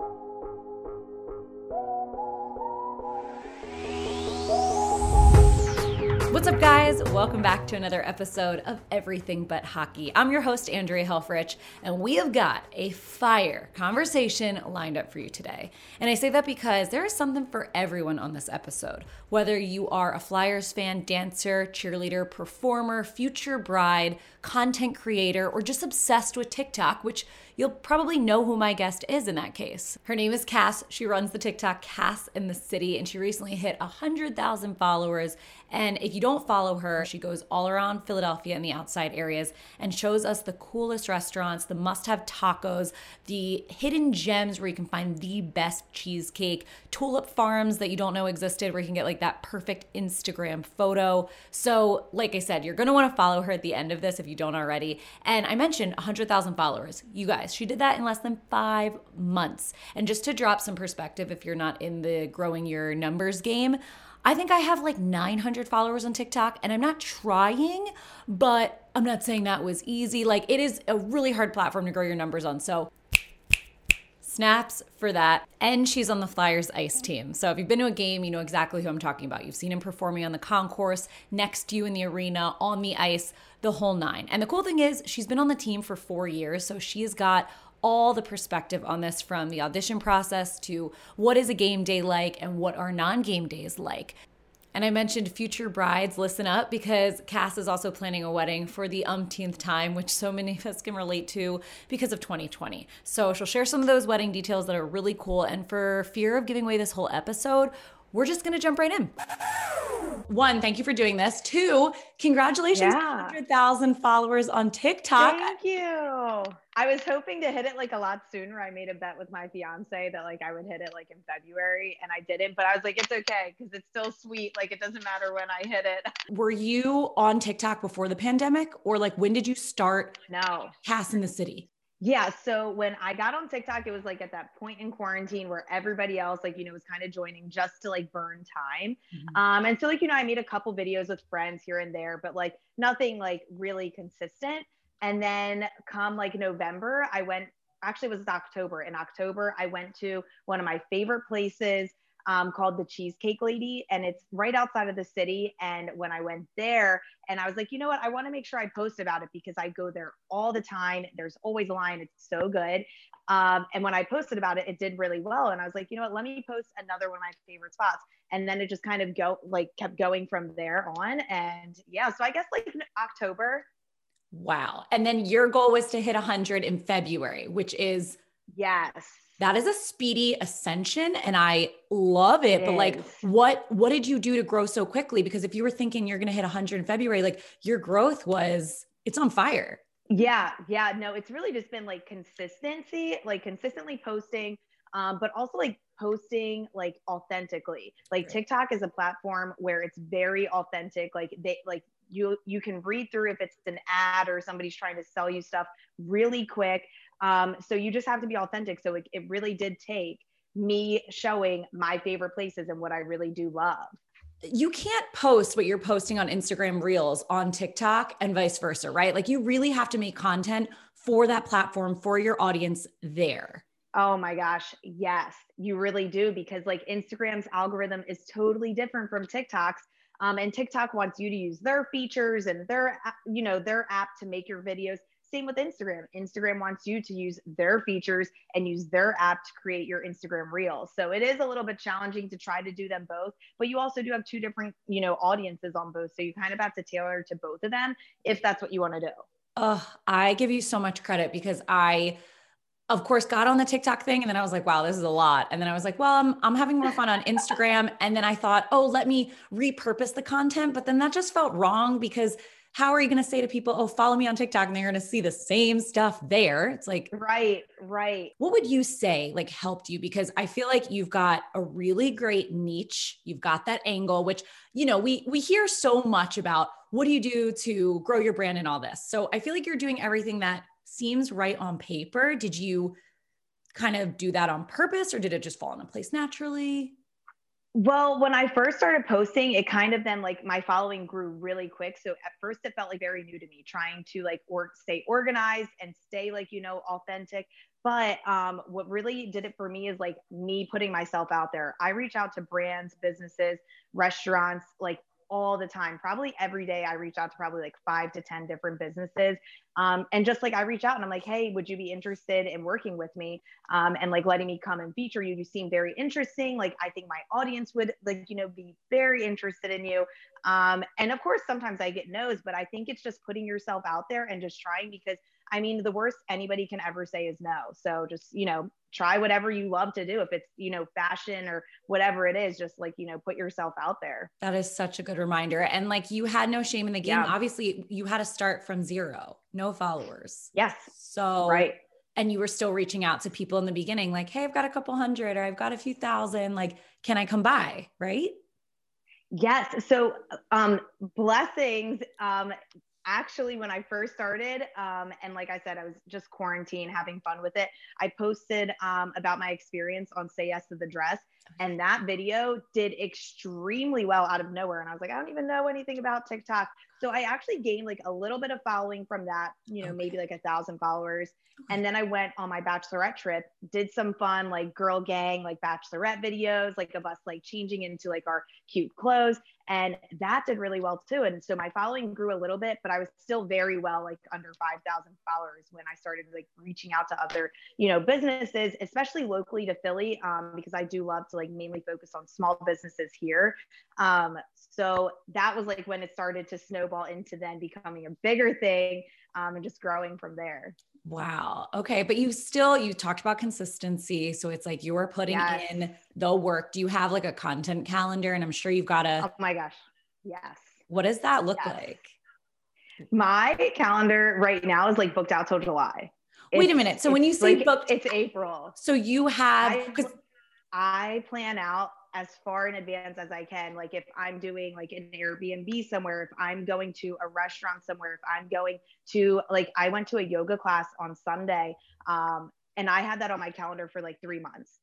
Thank you. What's up, guys? Welcome back to another episode of Everything But Hockey. I'm your host, Andrea Helfrich, and we have got a fire conversation lined up for you today. And I say that because there is something for everyone on this episode. Whether you are a Flyers fan, dancer, cheerleader, performer, future bride, content creator, or just obsessed with TikTok, which you'll probably know who my guest is in that case. Her name is Cass. She runs the TikTok Cass in the City, and she recently hit 100,000 followers. And if you don't follow her, she goes all around Philadelphia and the outside areas and shows us the coolest restaurants, the must have tacos, the hidden gems where you can find the best cheesecake, tulip farms that you don't know existed where you can get like that perfect Instagram photo. So, like I said, you're gonna wanna follow her at the end of this if you don't already. And I mentioned 100,000 followers. You guys, she did that in less than five months. And just to drop some perspective, if you're not in the growing your numbers game, I think I have like 900 followers on TikTok and I'm not trying, but I'm not saying that was easy. Like it is a really hard platform to grow your numbers on. So snaps for that. And she's on the Flyers ice team. So if you've been to a game, you know exactly who I'm talking about. You've seen him performing on the concourse, next to you in the arena, on the ice, the whole nine. And the cool thing is, she's been on the team for four years. So she has got all the perspective on this from the audition process to what is a game day like and what are non game days like. And I mentioned future brides, listen up because Cass is also planning a wedding for the umpteenth time, which so many of us can relate to because of 2020. So she'll share some of those wedding details that are really cool. And for fear of giving away this whole episode, we're just going to jump right in. One, thank you for doing this. Two, congratulations yeah. 100,000 followers on TikTok. Thank you. I was hoping to hit it like a lot sooner. I made a bet with my fiance that like I would hit it like in February and I didn't, but I was like, it's okay because it's still sweet. Like it doesn't matter when I hit it. Were you on TikTok before the pandemic or like when did you start? No. Cass in the city? Yeah. So when I got on TikTok, it was like at that point in quarantine where everybody else, like, you know, was kind of joining just to like burn time. Mm-hmm. Um, and so like, you know, I made a couple videos with friends here and there, but like nothing like really consistent. And then come like November, I went actually it was October. In October, I went to one of my favorite places um, called the Cheesecake Lady, and it's right outside of the city. And when I went there, and I was like, you know what, I want to make sure I post about it because I go there all the time. There's always a line. It's so good. Um, and when I posted about it, it did really well. And I was like, you know what, let me post another one of my favorite spots. And then it just kind of go like kept going from there on. And yeah, so I guess like October. Wow. And then your goal was to hit 100 in February, which is yes that is a speedy ascension and I love it. it but like what what did you do to grow so quickly? Because if you were thinking you're gonna hit 100 in February, like your growth was it's on fire. Yeah, yeah. No, it's really just been like consistency, like consistently posting, um, but also like posting like authentically. Like right. TikTok is a platform where it's very authentic. Like they like you you can read through if it's an ad or somebody's trying to sell you stuff really quick um, so you just have to be authentic. So it, it really did take me showing my favorite places and what I really do love. You can't post what you're posting on Instagram Reels on TikTok and vice versa, right? Like you really have to make content for that platform for your audience there. Oh my gosh, yes, you really do because like Instagram's algorithm is totally different from TikTok's. Um, and TikTok wants you to use their features and their, you know, their app to make your videos. Same with Instagram. Instagram wants you to use their features and use their app to create your Instagram reels. So it is a little bit challenging to try to do them both, but you also do have two different, you know, audiences on both. So you kind of have to tailor to both of them if that's what you want to do. Oh, I give you so much credit because I of course got on the TikTok thing and then I was like, wow, this is a lot. And then I was like, well, I'm, I'm having more fun on Instagram. And then I thought, oh, let me repurpose the content. But then that just felt wrong because how are you going to say to people, oh, follow me on TikTok and they're going to see the same stuff there? It's like, right, right. What would you say like helped you? Because I feel like you've got a really great niche. You've got that angle, which, you know, we, we hear so much about what do you do to grow your brand and all this. So I feel like you're doing everything that seems right on paper. Did you kind of do that on purpose or did it just fall into place naturally? Well, when I first started posting, it kind of then like my following grew really quick. So at first it felt like very new to me, trying to like or stay organized and stay like, you know, authentic. but um, what really did it for me is like me putting myself out there. I reach out to brands, businesses, restaurants, like all the time. Probably every day, I reach out to probably like five to 10 different businesses. Um, and just like I reach out and I'm like, hey, would you be interested in working with me um, and like letting me come and feature you? You seem very interesting. Like, I think my audience would like, you know, be very interested in you. Um, and of course, sometimes I get no's, but I think it's just putting yourself out there and just trying because I mean, the worst anybody can ever say is no. So just, you know, try whatever you love to do. If it's, you know, fashion or whatever it is, just like, you know, put yourself out there. That is such a good reminder. And like you had no shame in the game. Yeah. Obviously, you had to start from zero, no followers. Yes. So, right. And you were still reaching out to people in the beginning, like, hey, I've got a couple hundred or I've got a few thousand. Like, can I come by? Right. Yes. So, um, blessings. Um, actually when i first started um, and like i said i was just quarantine having fun with it i posted um, about my experience on say yes to the dress and that video did extremely well out of nowhere and i was like i don't even know anything about tiktok so I actually gained like a little bit of following from that, you know, okay. maybe like a thousand followers. Okay. And then I went on my bachelorette trip, did some fun like girl gang, like bachelorette videos, like of us like changing into like our cute clothes. And that did really well too. And so my following grew a little bit, but I was still very well like under 5,000 followers when I started like reaching out to other, you know, businesses, especially locally to Philly, um, because I do love to like mainly focus on small businesses here. Um, so that was like when it started to snowball into then becoming a bigger thing um, and just growing from there. Wow. Okay. But you still, you talked about consistency. So it's like you are putting yes. in the work. Do you have like a content calendar? And I'm sure you've got a. Oh my gosh. Yes. What does that look yes. like? My calendar right now is like booked out till July. Wait a minute. So when you say like, booked, it's April. So you have, because I plan out as far in advance as I can. Like if I'm doing like an Airbnb somewhere, if I'm going to a restaurant somewhere, if I'm going to like I went to a yoga class on Sunday, um, and I had that on my calendar for like three months.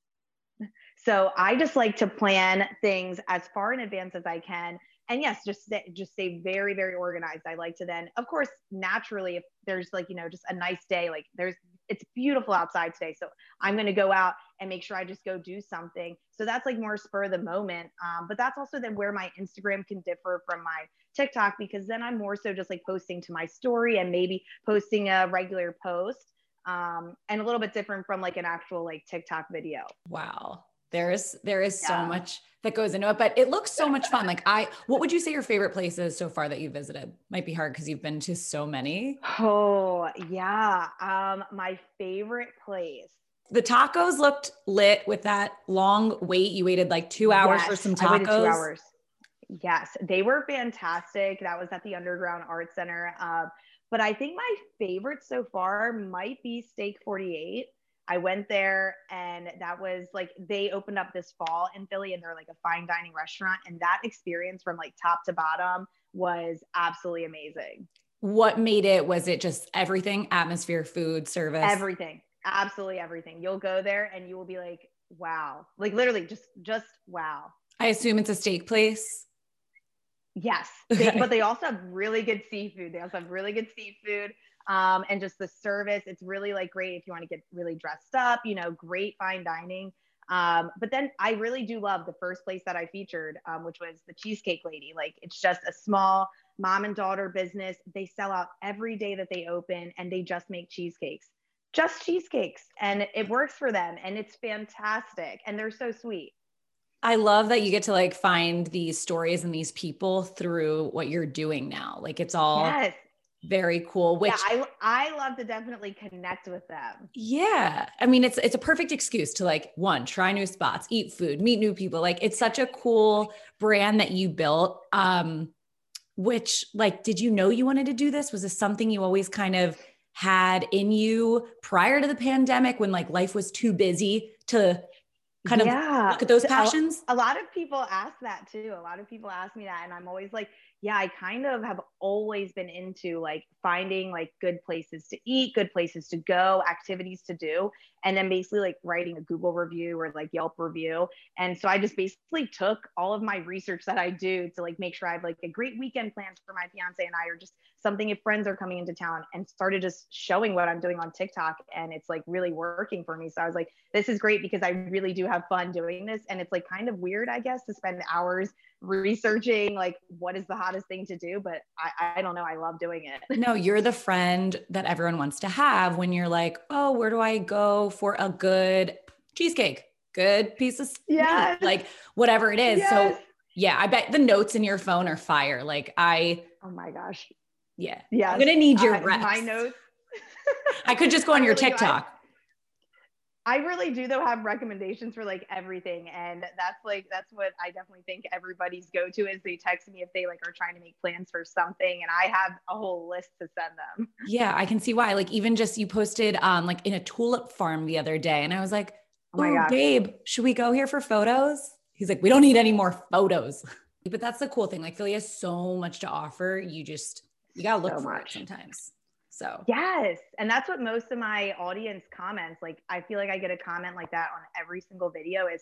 So I just like to plan things as far in advance as I can. And yes, just just stay very very organized. I like to then, of course, naturally, if there's like you know just a nice day, like there's it's beautiful outside today. So I'm going to go out and make sure I just go do something. So that's like more spur of the moment. Um, but that's also then where my Instagram can differ from my TikTok because then I'm more so just like posting to my story and maybe posting a regular post um, and a little bit different from like an actual like TikTok video. Wow. There is there is yeah. so much that goes into it, but it looks so much fun. Like I, what would you say your favorite places so far that you visited? Might be hard because you've been to so many. Oh yeah, um, my favorite place. The tacos looked lit with that long wait. You waited like two hours yes, for some tacos. Two hours. Yes, they were fantastic. That was at the Underground Art Center. Uh, but I think my favorite so far might be Steak 48. I went there and that was like they opened up this fall in Philly and they're like a fine dining restaurant and that experience from like top to bottom was absolutely amazing. What made it was it just everything atmosphere, food, service? Everything. Absolutely everything. You'll go there and you will be like wow. Like literally just just wow. I assume it's a steak place. Yes. They, but they also have really good seafood. They also have really good seafood um, and just the service. It's really like great if you want to get really dressed up, you know, great fine dining. Um, but then I really do love the first place that I featured, um, which was the Cheesecake Lady. Like it's just a small mom and daughter business. They sell out every day that they open and they just make cheesecakes, just cheesecakes. And it works for them and it's fantastic. And they're so sweet. I love that you get to like find these stories and these people through what you're doing now. Like it's all yes very cool which yeah, I, I love to definitely connect with them yeah i mean it's it's a perfect excuse to like one try new spots eat food meet new people like it's such a cool brand that you built um which like did you know you wanted to do this was this something you always kind of had in you prior to the pandemic when like life was too busy to kind of yeah. look at those passions a, a lot of people ask that too a lot of people ask me that and i'm always like yeah, I kind of have always been into like finding like good places to eat, good places to go, activities to do, and then basically like writing a Google review or like Yelp review. And so I just basically took all of my research that I do to like make sure I have like a great weekend plans for my fiance and I, or just something if friends are coming into town, and started just showing what I'm doing on TikTok. And it's like really working for me. So I was like, this is great because I really do have fun doing this. And it's like kind of weird, I guess, to spend hours researching like what is the hottest thing to do but I, I don't know. I love doing it. No you're the friend that everyone wants to have when you're like oh where do i go for a good cheesecake? Good piece of yeah like whatever it is. Yes. so yeah i bet the notes in your phone are fire. Like i oh my gosh. Yeah. Yeah i'm gonna need your uh, my notes. I could just go on your tiktok I really do though have recommendations for like everything. And that's like that's what I definitely think everybody's go to is they text me if they like are trying to make plans for something and I have a whole list to send them. Yeah, I can see why. Like even just you posted um like in a tulip farm the other day and I was like, Oh, my God. babe, should we go here for photos? He's like, We don't need any more photos. but that's the cool thing. Like Philly has so much to offer. You just you gotta look so for much. it sometimes. So, yes. And that's what most of my audience comments like. I feel like I get a comment like that on every single video is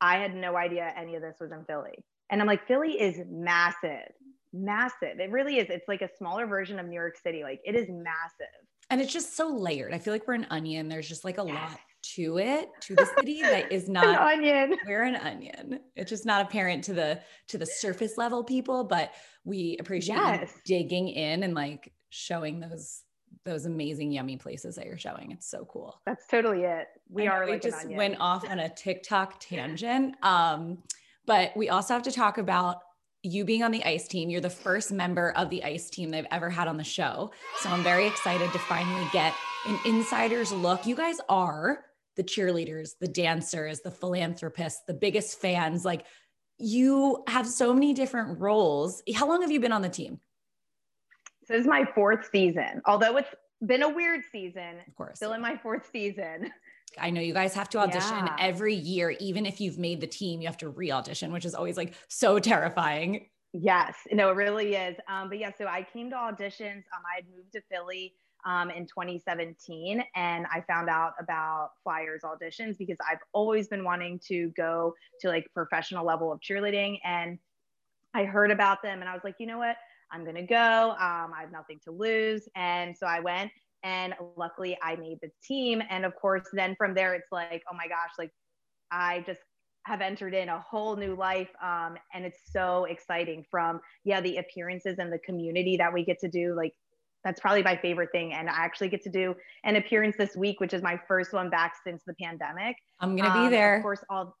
I had no idea any of this was in Philly. And I'm like, Philly is massive, massive. It really is. It's like a smaller version of New York City. Like, it is massive. And it's just so layered. I feel like we're an onion. There's just like a yes. lot to it to the city that is not an onion we're an onion it's just not apparent to the to the surface level people but we appreciate yes. digging in and like showing those those amazing yummy places that you're showing. It's so cool. That's totally it. We are we like just went off on a TikTok tangent. Um, but we also have to talk about you being on the ice team. You're the first member of the ice team they've ever had on the show. So I'm very excited to finally get an insider's look. You guys are the cheerleaders, the dancers, the philanthropists, the biggest fans. Like you have so many different roles. How long have you been on the team? This is my fourth season. Although it's been a weird season, of course, still in my fourth season. I know you guys have to audition yeah. every year, even if you've made the team, you have to re audition, which is always like so terrifying. Yes, no, it really is. Um, but yeah, so I came to auditions. Um, I had moved to Philly um, in 2017 and I found out about Flyers auditions because I've always been wanting to go to like professional level of cheerleading. And I heard about them and I was like, you know what? I'm going to go. Um, I have nothing to lose. And so I went and luckily I made the team. And of course, then from there, it's like, oh my gosh, like I just have entered in a whole new life. Um, and it's so exciting from, yeah, the appearances and the community that we get to do. Like, that's probably my favorite thing. And I actually get to do an appearance this week, which is my first one back since the pandemic. I'm going to um, be there. Of course, all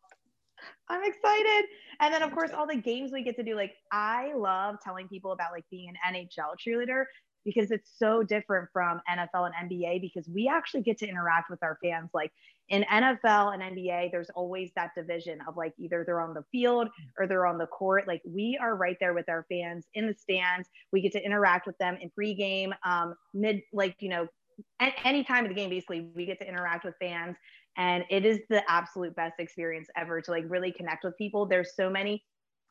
I'm excited. And then of course all the games we get to do. Like I love telling people about like being an NHL cheerleader because it's so different from NFL and NBA because we actually get to interact with our fans. Like in NFL and NBA, there's always that division of like either they're on the field or they're on the court. Like we are right there with our fans in the stands. We get to interact with them in pregame, um, mid, like, you know, at any time of the game, basically, we get to interact with fans and it is the absolute best experience ever to like really connect with people. There's so many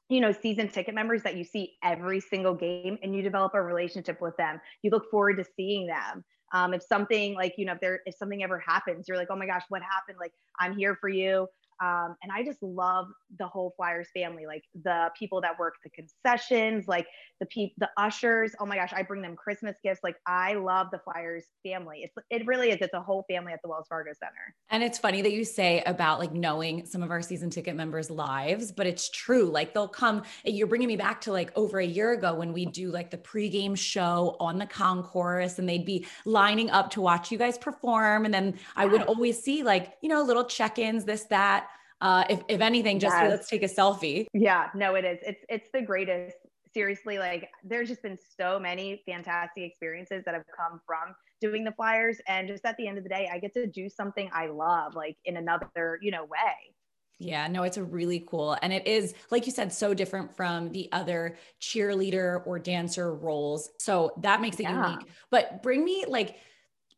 you know season ticket members that you see every single game and you develop a relationship with them. You look forward to seeing them. Um, if something like you know if there if something ever happens you're like oh my gosh what happened? Like i'm here for you um, and I just love the whole Flyers family, like the people that work the concessions, like the people, the ushers. Oh my gosh, I bring them Christmas gifts. Like I love the Flyers family. It's it really is. It's a whole family at the Wells Fargo Center. And it's funny that you say about like knowing some of our season ticket members' lives, but it's true. Like they'll come. You're bringing me back to like over a year ago when we do like the pregame show on the concourse, and they'd be lining up to watch you guys perform, and then I would always see like you know little check-ins, this that uh, if, if anything, just yes. let's take a selfie. Yeah, no, it is. It's, it's the greatest. Seriously, like there's just been so many fantastic experiences that have come from doing the flyers. And just at the end of the day, I get to do something I love, like in another, you know, way. Yeah, no, it's a really cool. And it is, like you said, so different from the other cheerleader or dancer roles. So that makes it yeah. unique. But bring me like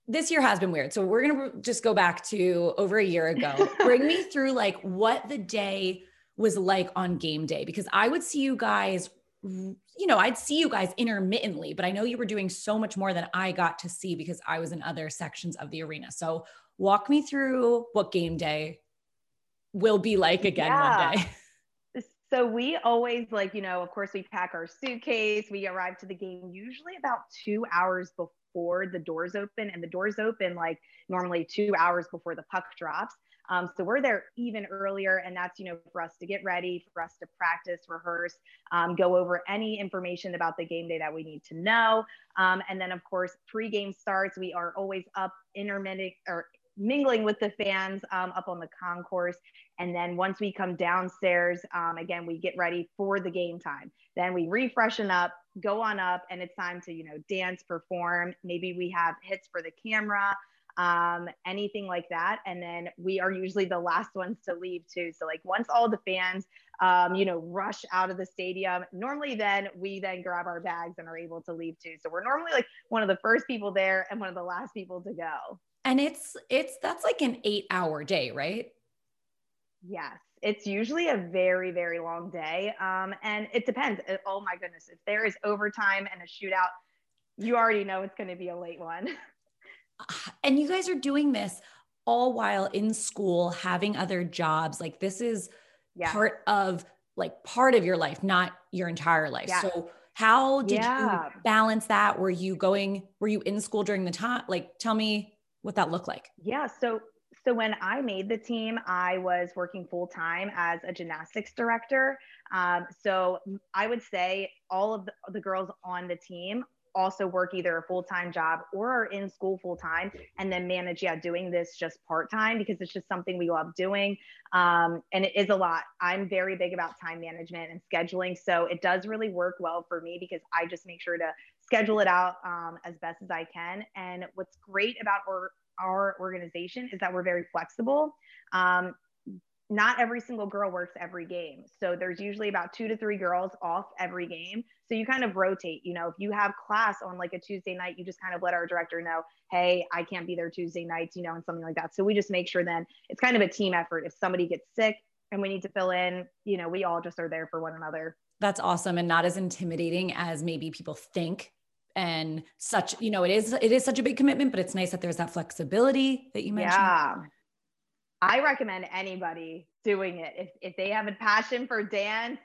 this year has been weird. So we're going to just go back to over a year ago. Bring me through like what the day was like on game day because I would see you guys you know, I'd see you guys intermittently, but I know you were doing so much more than I got to see because I was in other sections of the arena. So walk me through what game day will be like again yeah. one day. So we always like, you know, of course we pack our suitcase. We arrive to the game usually about two hours before the doors open and the doors open like normally two hours before the puck drops. Um, so we're there even earlier, and that's you know for us to get ready, for us to practice, rehearse, um, go over any information about the game day that we need to know, um, and then of course pre-game starts. We are always up intermittent or mingling with the fans um, up on the concourse. And then once we come downstairs, um, again, we get ready for the game time. Then we refreshen up, go on up, and it's time to, you know, dance, perform. Maybe we have hits for the camera, um, anything like that. And then we are usually the last ones to leave too. So like once all the fans, um, you know, rush out of the stadium, normally then we then grab our bags and are able to leave too. So we're normally like one of the first people there and one of the last people to go. And it's it's that's like an 8-hour day, right? Yes. It's usually a very, very long day. Um, and it depends. Uh, oh my goodness. If there is overtime and a shootout, you already know it's going to be a late one. And you guys are doing this all while in school, having other jobs. Like this is yeah. part of like part of your life, not your entire life. Yeah. So how did yeah. you balance that? Were you going, were you in school during the time? Like tell me what that looked like. Yeah. So so when I made the team, I was working full time as a gymnastics director. Um, so I would say all of the, the girls on the team also work either a full-time job or are in school full-time and then manage yeah doing this just part-time because it's just something we love doing um, and it is a lot i'm very big about time management and scheduling so it does really work well for me because i just make sure to schedule it out um, as best as I can. And what's great about our, our organization is that we're very flexible. Um, not every single girl works every game. So there's usually about two to three girls off every game. So you kind of rotate. You know, if you have class on like a Tuesday night, you just kind of let our director know, hey, I can't be there Tuesday nights, you know, and something like that. So we just make sure then it's kind of a team effort. If somebody gets sick and we need to fill in, you know, we all just are there for one another. That's awesome and not as intimidating as maybe people think and such you know it is it is such a big commitment but it's nice that there's that flexibility that you mentioned. Yeah. I recommend anybody doing it. If, if they have a passion for dance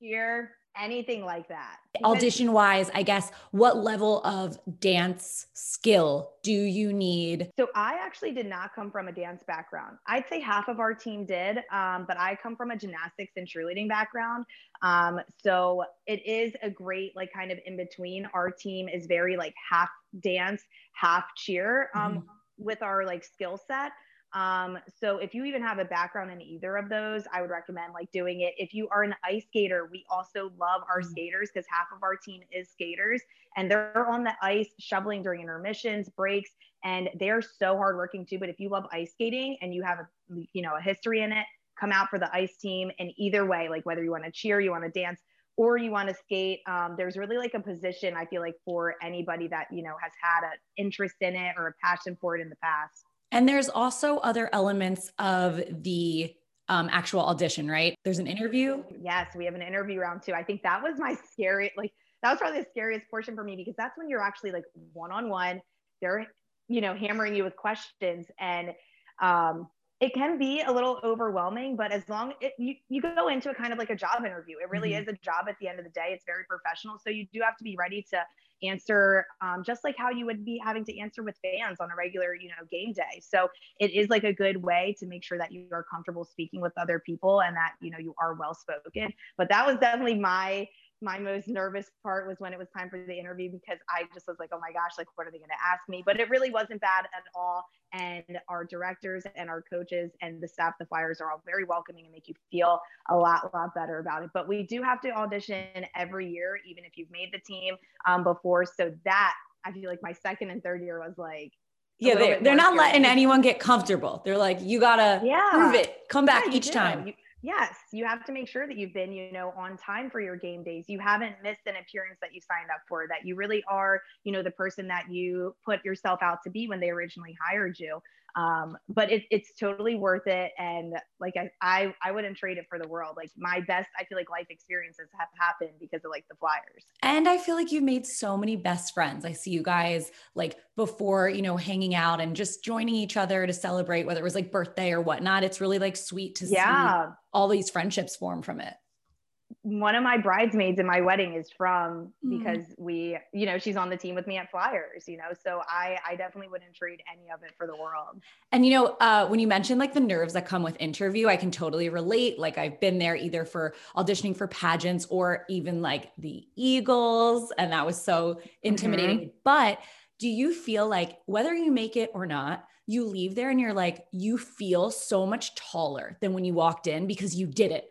here anything like that. Audition wise, I guess, what level of dance skill do you need? So, I actually did not come from a dance background. I'd say half of our team did, um, but I come from a gymnastics and cheerleading background. Um, so, it is a great, like, kind of in between. Our team is very, like, half dance, half cheer um, mm-hmm. with our, like, skill set. Um, so if you even have a background in either of those, I would recommend like doing it. If you are an ice skater, we also love our mm-hmm. skaters because half of our team is skaters and they're on the ice shoveling during intermissions, breaks, and they're so hardworking too. But if you love ice skating and you have a you know a history in it, come out for the ice team. And either way, like whether you want to cheer, you want to dance, or you want to skate um, there's really like a position i feel like for anybody that you know has had an interest in it or a passion for it in the past and there's also other elements of the um, actual audition, right? There's an interview. Yes, we have an interview round too. I think that was my scary, like, that was probably the scariest portion for me because that's when you're actually like one on one. They're, you know, hammering you with questions. And um, it can be a little overwhelming, but as long it, you, you go into a kind of like a job interview, it really mm-hmm. is a job at the end of the day. It's very professional. So you do have to be ready to answer um, just like how you would be having to answer with fans on a regular, you know, game day. So it is like a good way to make sure that you are comfortable speaking with other people and that, you know, you are well spoken. But that was definitely my my most nervous part was when it was time for the interview because I just was like, oh my gosh, like, what are they going to ask me? But it really wasn't bad at all. And our directors and our coaches and the staff, the Flyers are all very welcoming and make you feel a lot, lot better about it. But we do have to audition every year, even if you've made the team um, before. So that I feel like my second and third year was like, yeah, they're, they're not letting anyone get comfortable. They're like, you gotta yeah. prove it. Come back yeah, each do. time. You, Yes, you have to make sure that you've been, you know, on time for your game days. You haven't missed an appearance that you signed up for, that you really are, you know, the person that you put yourself out to be when they originally hired you. Um, but it, it's totally worth it. And like I, I, I wouldn't trade it for the world. Like my best, I feel like life experiences have happened because of like the Flyers. And I feel like you've made so many best friends. I see you guys like before, you know, hanging out and just joining each other to celebrate, whether it was like birthday or whatnot. It's really like sweet to yeah. see all these friendships form from it one of my bridesmaids in my wedding is from mm. because we you know she's on the team with me at flyers you know so i i definitely wouldn't trade any of it for the world. And you know uh, when you mentioned like the nerves that come with interview i can totally relate. Like i've been there either for auditioning for pageants or even like the eagles and that was so intimidating. Mm-hmm. but do you feel like whether you make it or not you leave there and you're like you feel so much taller than when you walked in because you did it.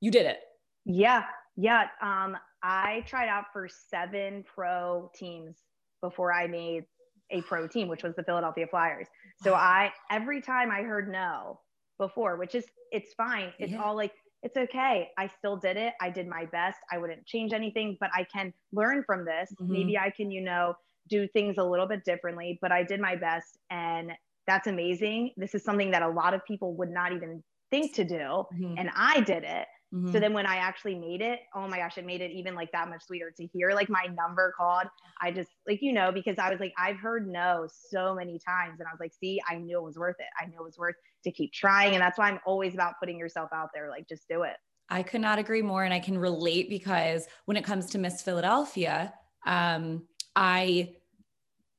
You did it yeah, yeah. Um, I tried out for seven pro teams before I made a pro team, which was the Philadelphia Flyers. So I every time I heard no before, which is it's fine. It's yeah. all like it's okay. I still did it. I did my best. I wouldn't change anything, but I can learn from this. Mm-hmm. Maybe I can, you know, do things a little bit differently, but I did my best and that's amazing. This is something that a lot of people would not even think to do mm-hmm. and I did it. Mm-hmm. So then when I actually made it, oh my gosh, it made it even like that much sweeter to hear like my number called. I just like, you know, because I was like, I've heard no so many times. And I was like, see, I knew it was worth it. I knew it was worth to keep trying. And that's why I'm always about putting yourself out there. Like, just do it. I could not agree more. And I can relate because when it comes to Miss Philadelphia, um, I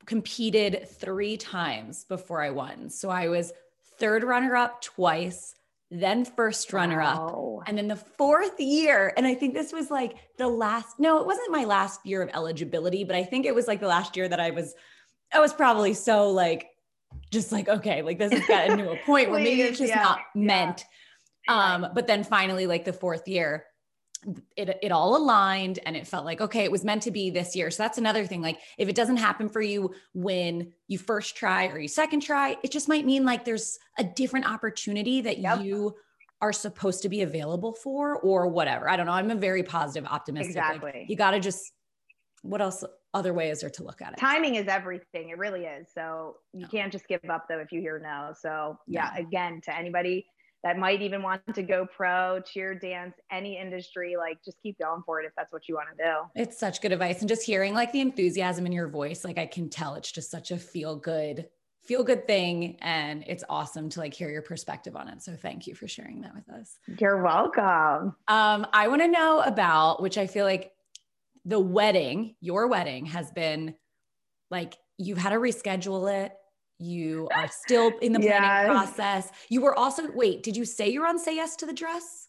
competed three times before I won. So I was third runner up twice then first runner up, wow. and then the fourth year. And I think this was like the last, no, it wasn't my last year of eligibility, but I think it was like the last year that I was, I was probably so like, just like, okay, like this has gotten to a point where maybe it's just yeah, not meant. Yeah. Um, but then finally, like the fourth year, it, it all aligned and it felt like okay it was meant to be this year. So that's another thing like if it doesn't happen for you when you first try or you second try it just might mean like there's a different opportunity that yep. you are supposed to be available for or whatever. I don't know. I'm a very positive optimistic exactly. like, you got to just what else other ways is there to look at it. Timing is everything. It really is. So you no. can't just give up though if you hear no. So yeah no. again to anybody that might even want to go pro, cheer, dance, any industry, like just keep going for it if that's what you want to do. It's such good advice. And just hearing like the enthusiasm in your voice, like I can tell it's just such a feel good, feel good thing. And it's awesome to like hear your perspective on it. So thank you for sharing that with us. You're welcome. Um, I want to know about, which I feel like the wedding, your wedding has been like you've had to reschedule it you are still in the planning yes. process. You were also, wait, did you say you're on Say Yes to the Dress?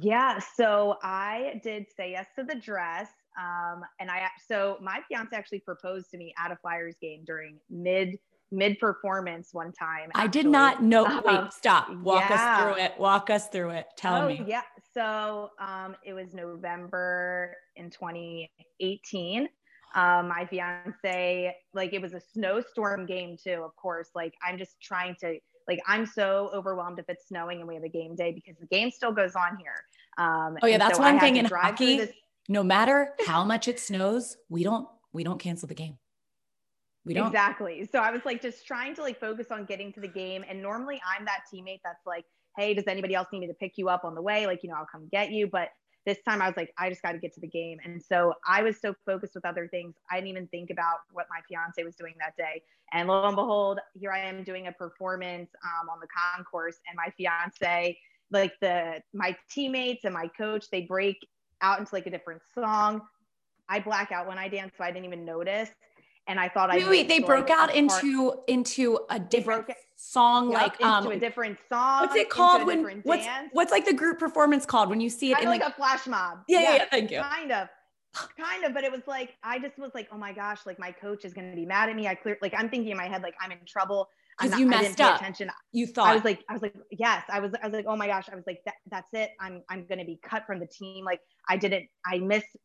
Yeah. So I did Say Yes to the Dress. Um, and I, so my fiance actually proposed to me at a Flyers game during mid, mid performance one time. Actually. I did not know. Um, wait, stop. Walk yeah. us through it. Walk us through it. Tell oh, me. Yeah. So um, it was November in 2018 um, my fiance like it was a snowstorm game too of course. Like i'm just trying to like i'm so overwhelmed if it's snowing and we have a game day because the game still goes on here. Um, oh yeah that's so one thing in hockey this- no matter how much it snows we don't we don't cancel the game. We don't. Exactly. So i was like just trying to like focus on getting to the game. And normally i'm that teammate that's like hey does anybody else need me to pick you up on the way? Like you know i'll come get you. But this time I was like, I just got to get to the game. And so I was so focused with other things. I didn't even think about what my fiance was doing that day. And lo and behold, here I am doing a performance um, on the concourse. And my fiance, like the my teammates and my coach, they break out into like a different song. I black out when I dance, so I didn't even notice and I thought wait, I wait, they broke out into into a different song, yep, like into um, a different song. What's it called when what's dance. what's like the group performance called when you see it kind in like, like a flash mob? Yeah, yeah, yeah, thank you. Kind of. Kind of, but it was like I just was like, oh my gosh, like my coach is gonna be mad at me. I clear like I'm thinking in my head, like I'm in trouble because you messed up. Attention. You thought I was like, I was like, yes. I was, I was like, oh my gosh. I was like, that, that's it. I'm, I'm gonna be cut from the team. Like I didn't. I missed.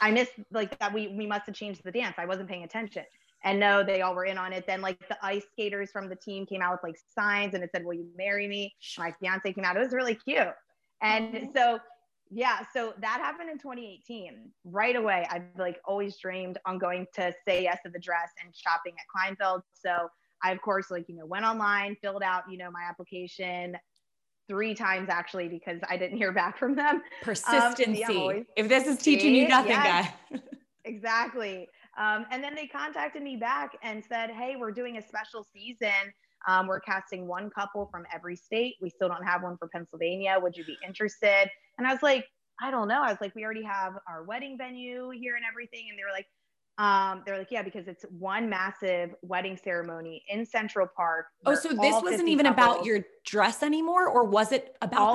I missed like that. We, we must have changed the dance. I wasn't paying attention. And no, they all were in on it. Then like the ice skaters from the team came out with like signs and it said, "Will you marry me?" My fiance came out. It was really cute. And mm-hmm. so yeah, so that happened in 2018. Right away, I've like always dreamed on going to say yes to the dress and shopping at Kleinfeld. So I, of course, like, you know, went online, filled out, you know, my application three times actually because I didn't hear back from them. Persistency. Um, always, if this is teaching you nothing, yes, guy. exactly. Um, and then they contacted me back and said, Hey, we're doing a special season. Um, we're casting one couple from every state. We still don't have one for Pennsylvania. Would you be interested? And I was like, I don't know. I was like, we already have our wedding venue here and everything. And they were like, um, they're like, yeah, because it's one massive wedding ceremony in Central Park. Oh, so this wasn't even couples, about your dress anymore, or was it about? All,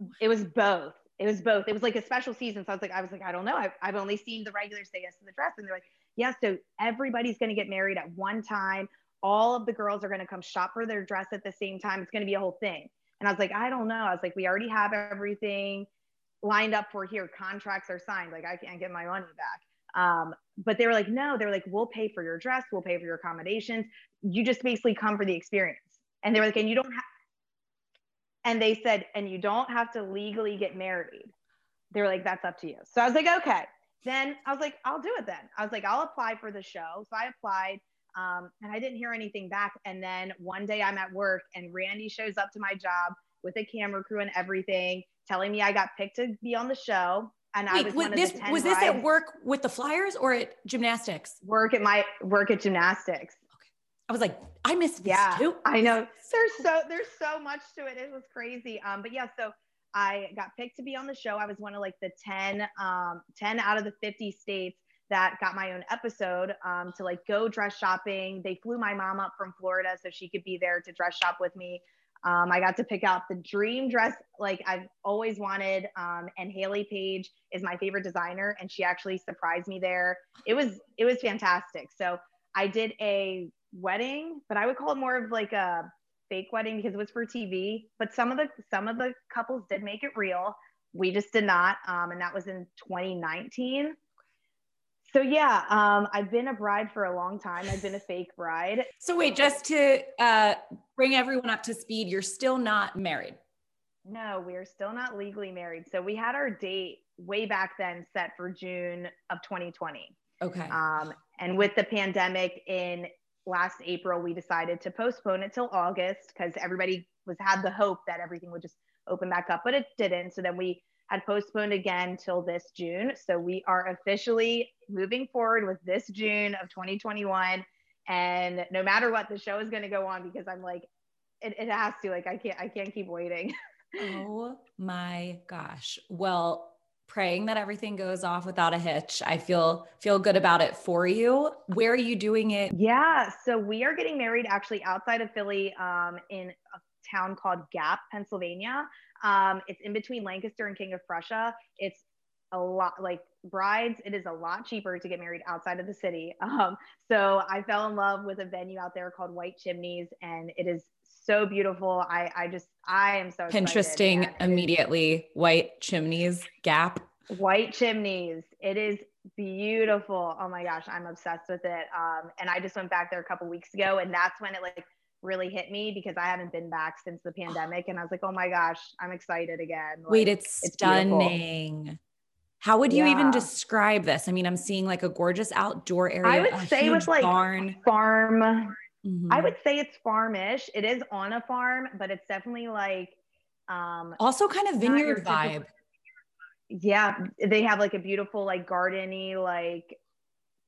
the- it was both. It was both. It was like a special season. So I was like, I was like, I don't know. I've, I've only seen the regulars say yes to the dress, and they're like, yeah. So everybody's going to get married at one time. All of the girls are going to come shop for their dress at the same time. It's going to be a whole thing. And I was like, I don't know. I was like, we already have everything lined up for here. Contracts are signed. Like I can't get my money back. Um, but they were like, no, they're like, we'll pay for your dress, we'll pay for your accommodations. You just basically come for the experience. And they were like, and you don't have, and they said, and you don't have to legally get married. They were like, that's up to you. So I was like, okay. Then I was like, I'll do it then. I was like, I'll apply for the show. So I applied. Um, and I didn't hear anything back. And then one day I'm at work and Randy shows up to my job with a camera crew and everything, telling me I got picked to be on the show and Wait, I was, was this was this at work with the Flyers or at gymnastics? Work at my work at gymnastics. Okay, I was like, I missed yeah, too. I know. There's so there's so much to it. It was crazy. Um, but yeah, so I got picked to be on the show. I was one of like the 10, um, 10 out of the 50 states that got my own episode um, to like go dress shopping. They flew my mom up from Florida so she could be there to dress shop with me. Um, I got to pick out the dream dress like I've always wanted. Um, and Hayley Paige is my favorite designer, and she actually surprised me there. It was it was fantastic. So I did a wedding, but I would call it more of like a fake wedding because it was for TV. But some of the some of the couples did make it real. We just did not, um, and that was in 2019. So yeah, um, I've been a bride for a long time. I've been a fake bride. So wait, just to uh, bring everyone up to speed, you're still not married. No, we're still not legally married. So we had our date way back then set for June of 2020. Okay. Um, and with the pandemic in last April, we decided to postpone it till August because everybody was had the hope that everything would just open back up, but it didn't. So then we had postponed again till this June. So we are officially moving forward with this June of 2021. And no matter what, the show is going to go on because I'm like, it, it has to. Like, I can't, I can't keep waiting. oh my gosh. Well, praying that everything goes off without a hitch. I feel feel good about it for you. Where are you doing it? Yeah, so we are getting married actually outside of Philly um, in a town called Gap, Pennsylvania. Um, it's in between Lancaster and King of Prussia. It's a lot like brides. It is a lot cheaper to get married outside of the city. Um, so I fell in love with a venue out there called White Chimneys, and it is so beautiful. I I just I am so interesting. Immediately, White Chimneys Gap. White Chimneys. It is beautiful. Oh my gosh, I'm obsessed with it. Um, and I just went back there a couple weeks ago, and that's when it like really hit me because I haven't been back since the pandemic. And I was like, oh my gosh, I'm excited again. Like, Wait, it's, it's stunning. Beautiful. How would you yeah. even describe this? I mean, I'm seeing like a gorgeous outdoor area. I would say with like barn. farm. Mm-hmm. I would say it's farmish. It is on a farm, but it's definitely like um also kind of vineyard vibe. Yeah, they have like a beautiful like gardeny like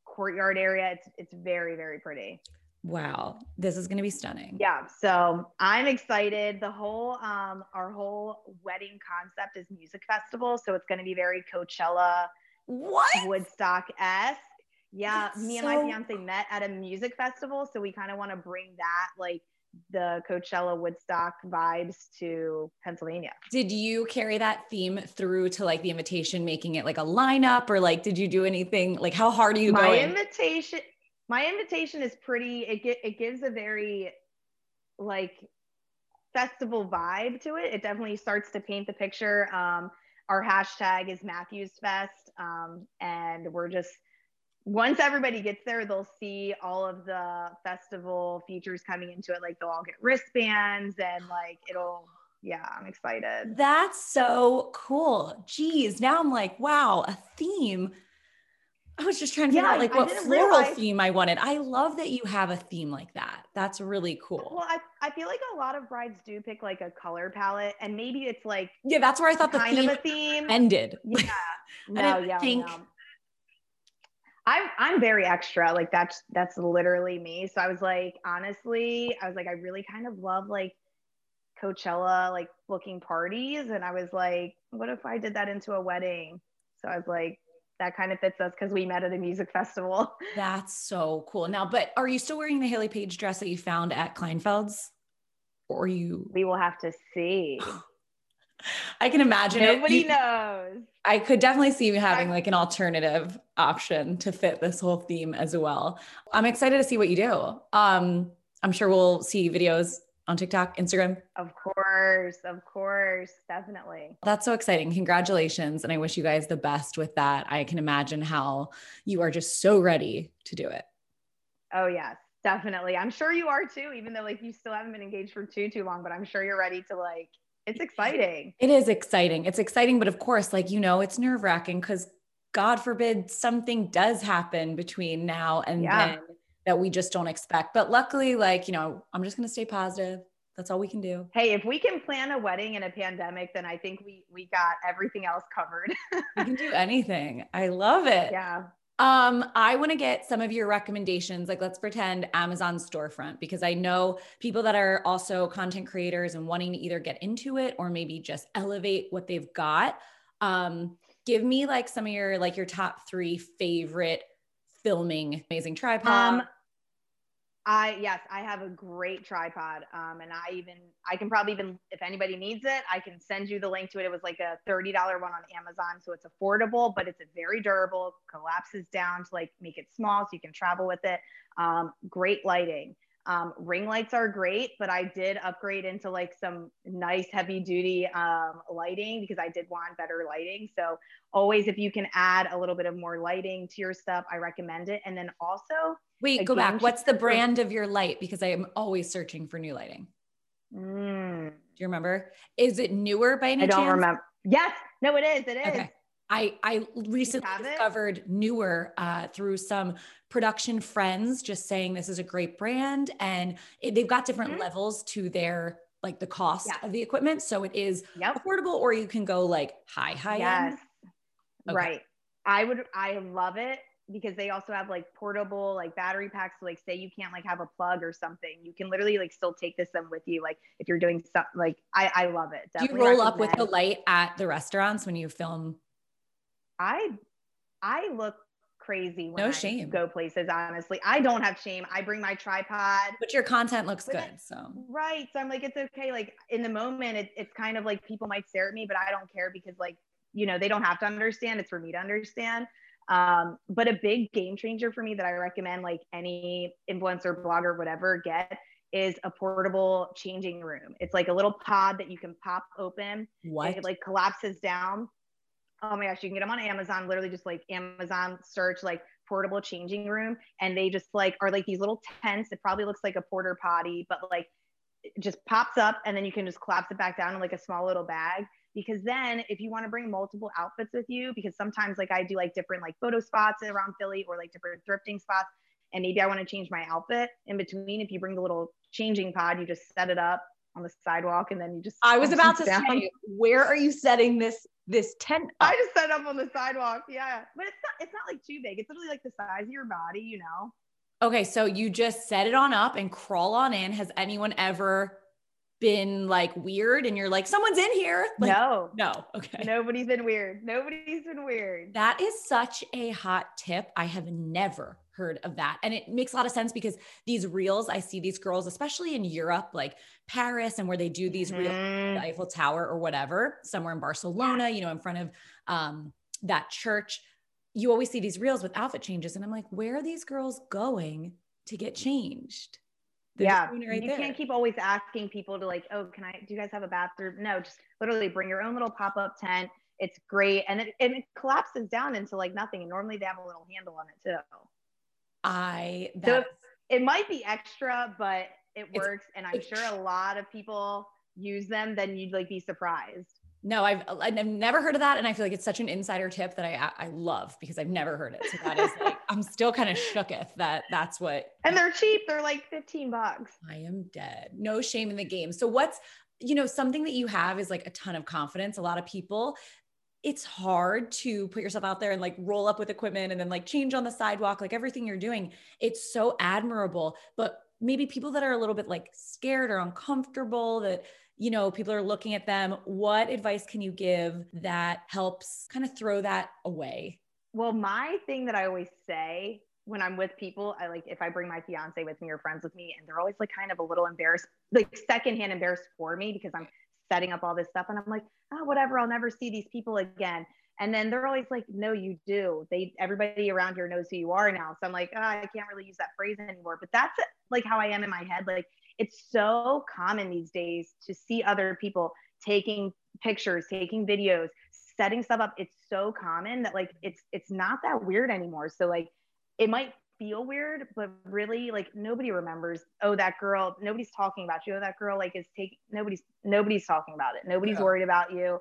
courtyard area. It's it's very very pretty. Wow, this is going to be stunning. Yeah, so I'm excited. The whole um our whole wedding concept is music festival, so it's going to be very Coachella, what Woodstock esque. Yeah, That's me so... and my fiance met at a music festival, so we kind of want to bring that like the Coachella Woodstock vibes to Pennsylvania. Did you carry that theme through to like the invitation, making it like a lineup, or like did you do anything? Like, how hard are you my going? My invitation my invitation is pretty it, get, it gives a very like festival vibe to it. It definitely starts to paint the picture. Um, our hashtag is matthews fest. Um, and we're just once everybody gets there they'll see all of the festival features coming into it. Like they'll all get wristbands and like it'll yeah i'm excited. That's so cool. Geez now i'm like wow a theme I was just trying to figure yeah, out like what floral realize. theme I wanted. I love that you have a theme like that. That's really cool. Well, I, I feel like a lot of brides do pick like a color palette and maybe it's like Yeah, that's where I thought the kind theme of a theme ended. Yeah. no, yeah. Think... No. I'm I'm very extra. Like that's that's literally me. So I was like, honestly, I was like, I really kind of love like Coachella, like booking parties. And I was like, what if I did that into a wedding? So I was like, that kind of fits us because we met at a music festival. That's so cool. Now, but are you still wearing the Hayley Paige dress that you found at Kleinfeld's? Or you we will have to see. I can imagine Nobody it. knows. I could definitely see you having like an alternative option to fit this whole theme as well. I'm excited to see what you do. Um, I'm sure we'll see videos on TikTok, Instagram? Of course, of course, definitely. That's so exciting. Congratulations. And I wish you guys the best with that. I can imagine how you are just so ready to do it. Oh, yes, definitely. I'm sure you are too, even though like you still haven't been engaged for too, too long, but I'm sure you're ready to like, it's exciting. It is exciting. It's exciting. But of course, like, you know, it's nerve wracking because God forbid something does happen between now and yeah. then that we just don't expect. But luckily, like, you know, I'm just going to stay positive. That's all we can do. Hey, if we can plan a wedding in a pandemic, then I think we we got everything else covered. we can do anything. I love it. Yeah. Um, I want to get some of your recommendations. Like, let's pretend Amazon storefront because I know people that are also content creators and wanting to either get into it or maybe just elevate what they've got. Um, give me like some of your like your top three favorite filming amazing tripod. Um, I yes, I have a great tripod. Um, and I even I can probably even if anybody needs it, I can send you the link to it. It was like a $30 one on Amazon. So it's affordable, but it's a very durable, collapses down to like make it small so you can travel with it. Um, great lighting. Um, ring lights are great, but I did upgrade into like some nice heavy duty um, lighting because I did want better lighting. So always, if you can add a little bit of more lighting to your stuff, I recommend it. And then also, wait, go back. What's the brand of your light? Because I am always searching for new lighting. Mm. Do you remember? Is it Neewer by any I don't chance? remember. Yes, no, it is. It is. Okay. I I recently discovered Neewer uh, through some production friends, just saying this is a great brand, and it, they've got different mm-hmm. levels to their like the cost yeah. of the equipment. So it is yep. affordable, or you can go like high high yes. end. Okay. Right. I would. I love it because they also have like portable like battery packs so like say you can't like have a plug or something you can literally like still take this in with you like if you're doing something like i i love it Definitely do you roll recommend. up with the light at the restaurants when you film I I look crazy when no shame. go places honestly. I don't have shame. I bring my tripod. But your content looks good so. Right so i'm like it's okay. Like in the moment it, it's kind of like people might stare at me but i don't care because like you know they don't have to understand. It's for me to understand. Um, but a big game changer for me that i recommend like any influencer blogger whatever get is a portable changing room. It's like a little pod that you can pop open. What it like collapses down oh my gosh, you can get them on Amazon, literally just like Amazon search like portable changing room. And they just like are like these little tents. It probably looks like a porter potty, but like it just pops up and then you can just collapse it back down in like a small little bag. Because then if you want to bring multiple outfits with you, because sometimes like I do like different like photo spots around Philly or like different thrifting spots. And maybe I want to change my outfit in between. If you bring the little changing pod, you just set it up on the sidewalk and then you just I was about to down. say, where are you setting this this tent. Up. I just set up on the sidewalk. Yeah. But it's not it's not like too big. It's literally like the size of your body, you know. Okay, so you just set it on up and crawl on in. Has anyone ever been like weird and you're like someone's in here like, no no okay nobody's been weird nobody's been weird that is such a hot tip i have never heard of that and it makes a lot of sense because these reels i see these girls especially in europe like paris and where they do these mm-hmm. reels the eiffel tower or whatever somewhere in barcelona you know in front of um, that church you always see these reels with outfit changes and i'm like where are these girls going to get changed they're yeah, right you there. can't keep always asking people to like, oh, can I? Do you guys have a bathroom? No, just literally bring your own little pop up tent. It's great, and it and it collapses down into like nothing. And normally they have a little handle on it too. I so it might be extra, but it works, and I'm sure a lot of people use them. Then you'd like be surprised. No, I've I've never heard of that, and I feel like it's such an insider tip that I I love because I've never heard it. So that is like I'm still kind of shooketh that that's what. And they're cheap. They're like 15 bucks. I am dead. No shame in the game. So what's you know something that you have is like a ton of confidence. A lot of people. It's hard to put yourself out there and like roll up with equipment and then like change on the sidewalk, like everything you're doing. It's so admirable. But maybe people that are a little bit like scared or uncomfortable that you know, people are looking at them. What advice can you give that helps kind of throw that away? Well, my thing that I always say when I'm with people, I like if I bring my fiance with me or friends with me, and they're always like kind of a little embarrassed, like secondhand embarrassed for me because I'm setting up all this stuff. And I'm like, oh, whatever, I'll never see these people again. And then they're always like, no, you do. They everybody around here knows who you are now. So I'm like, oh, I can't really use that phrase anymore. But that's like how I am in my head. Like it's so common these days to see other people taking pictures, taking videos, setting stuff up. It's so common that like it's it's not that weird anymore. So like it might feel weird, but really like nobody remembers, oh, that girl, nobody's talking about you. Oh, that girl like is taking nobody's nobody's talking about it. Nobody's yeah. worried about you.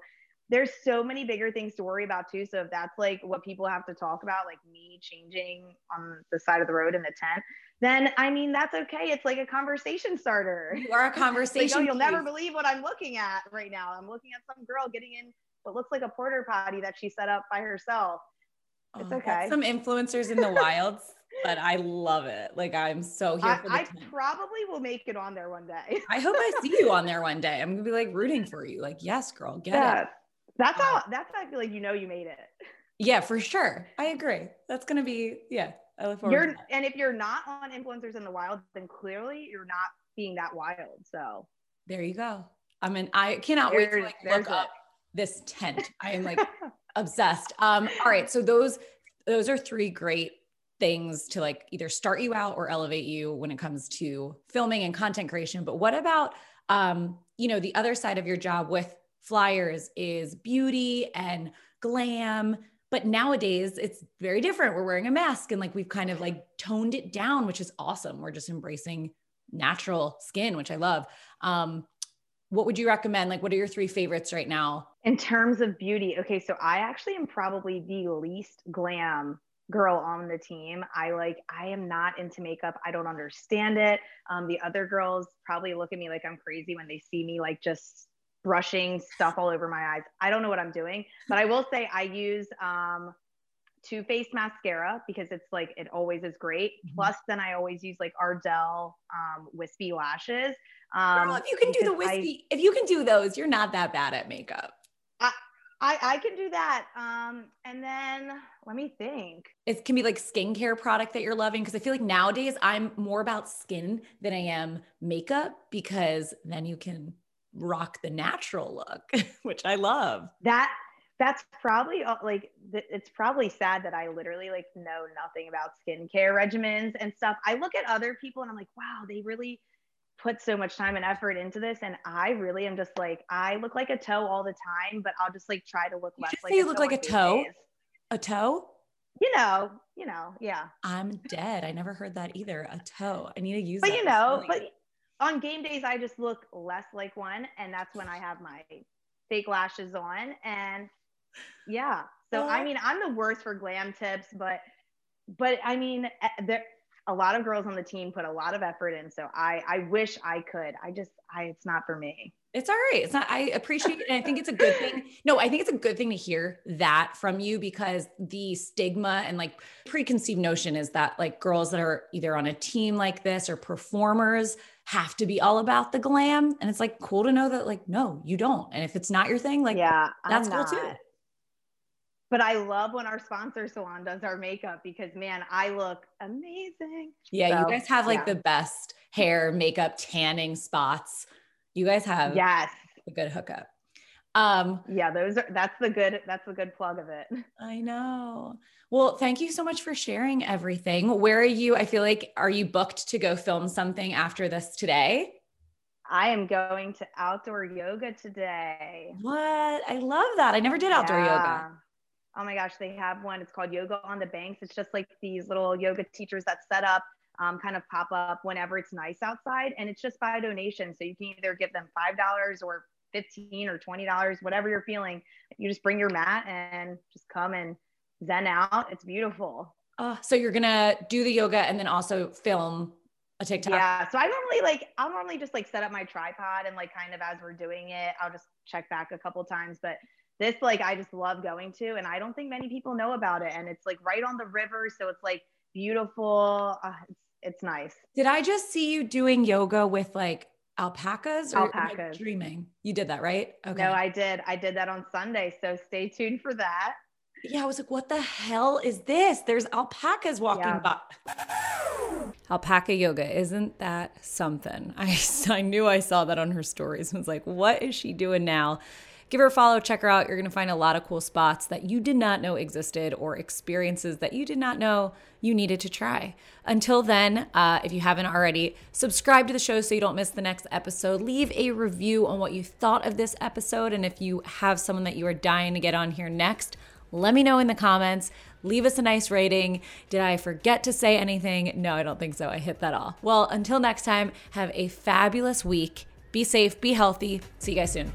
There's so many bigger things to worry about too. So if that's like what people have to talk about, like me changing on the side of the road in the tent, then I mean that's okay. It's like a conversation starter. You are a conversation. like, oh, you'll never believe what I'm looking at right now. I'm looking at some girl getting in what looks like a porter potty that she set up by herself. Oh it's oh, okay. Some influencers in the wilds, but I love it. Like I'm so here I, for the I probably will make it on there one day. I hope I see you on there one day. I'm gonna be like rooting for you. Like, yes, girl, get yeah. it. That's how that's how I feel like you know you made it. Yeah, for sure. I agree. That's gonna be yeah. I look forward. You're, and if you're not on influencers in the wild, then clearly you're not being that wild. So there you go. I mean, I cannot there's, wait to like look up this tent. I am like obsessed. Um, all right. So those those are three great things to like either start you out or elevate you when it comes to filming and content creation. But what about um, you know, the other side of your job with flyers is beauty and glam but nowadays it's very different. We're wearing a mask and like we've kind of like toned it down, which is awesome. We're just embracing natural skin, which I love. Um, what would you recommend? Like, what are your three favorites right now? In terms of beauty, okay, so I actually am probably the least glam girl on the team. I like, I am not into makeup. I don't understand it. Um, the other girls probably look at me like I'm crazy when they see me like just brushing stuff all over my eyes. I don't know what I'm doing, but I will say I use um, Too Faced mascara because it's like it always is great. Mm-hmm. Plus, then I always use like Ardell um, wispy lashes. Um, Girl, if you can do the wispy, I, if you can do those, you're not that bad at makeup. I, I, can do that. Um, and then let me think. It can be like skincare product that you're loving. Cause I feel like nowadays I'm more about skin than I am makeup because then you can rock the natural look, which I love. That that's probably uh, like it's probably sad that I literally like know nothing about skincare regimens and stuff. I look at other people and I'm like, wow, they really put so much time and effort into this, and I really am just like, I look like a toe all the time, but I'll just like try to look less. like you look like a toe. Days. A toe. You know, you know, yeah. I'm dead. I never heard that either. A toe. I need to use. But you know, but on game days I just look less like one and that's when I have my fake lashes on and yeah. So I mean, I'm the worst for glam tips, but but I mean, eh, there a lot of girls on the team put a lot of effort in. So I I wish I could. I just I it's not for me. It's all right. It's not, I appreciate it. And I think it's a good thing. No, I think it's a good thing to hear that from you because the stigma and like preconceived notion is that like girls that are either on a team like this or performers have to be all about the glam. And it's like cool to know that like, no, you don't. And if it's not your thing, like, yeah, that's cool too. But I love when our sponsor salon does our makeup because man, I look amazing. Yeah, so, you guys have like yeah. the best hair, makeup, tanning spots. You guys have yes a good hookup. Um, yeah, those are that's the good that's the good plug of it. I know. Well, thank you so much for sharing everything. Where are you? I feel like are you booked to go film something after this today? I am going to outdoor yoga today. What? I love that. I never did outdoor yeah. yoga. Oh my gosh, they have one. It's called Yoga on the Banks. It's just like these little yoga teachers that set up um, kind of pop up whenever it's nice outside, and it's just by donation. So you can either give them five dollars or 15 or $20, whatever you're feeling. You just bring your mat and just come and zen out. It's beautiful. Oh, so you're gonna do the yoga and then also film a TikTok. Yeah. So I normally like I'll normally just like set up my tripod and like kind of as we're doing it, I'll just check back a couple times. But this like I just love going to, and I don't think many people know about it. And it's like right on the river, so it's like beautiful. Uh, it's it's nice. Did I just see you doing yoga with like alpacas or alpacas dreaming? You did that, right? Okay. No, I did. I did that on Sunday. So stay tuned for that. Yeah, I was like, what the hell is this? There's alpacas walking yeah. by. Alpaca yoga, isn't that something? I, I knew I saw that on her stories. I was like, what is she doing now? Give her a follow, check her out. You're going to find a lot of cool spots that you did not know existed or experiences that you did not know you needed to try. Until then, uh, if you haven't already, subscribe to the show so you don't miss the next episode. Leave a review on what you thought of this episode. And if you have someone that you are dying to get on here next, let me know in the comments. Leave us a nice rating. Did I forget to say anything? No, I don't think so. I hit that all. Well, until next time, have a fabulous week. Be safe, be healthy. See you guys soon.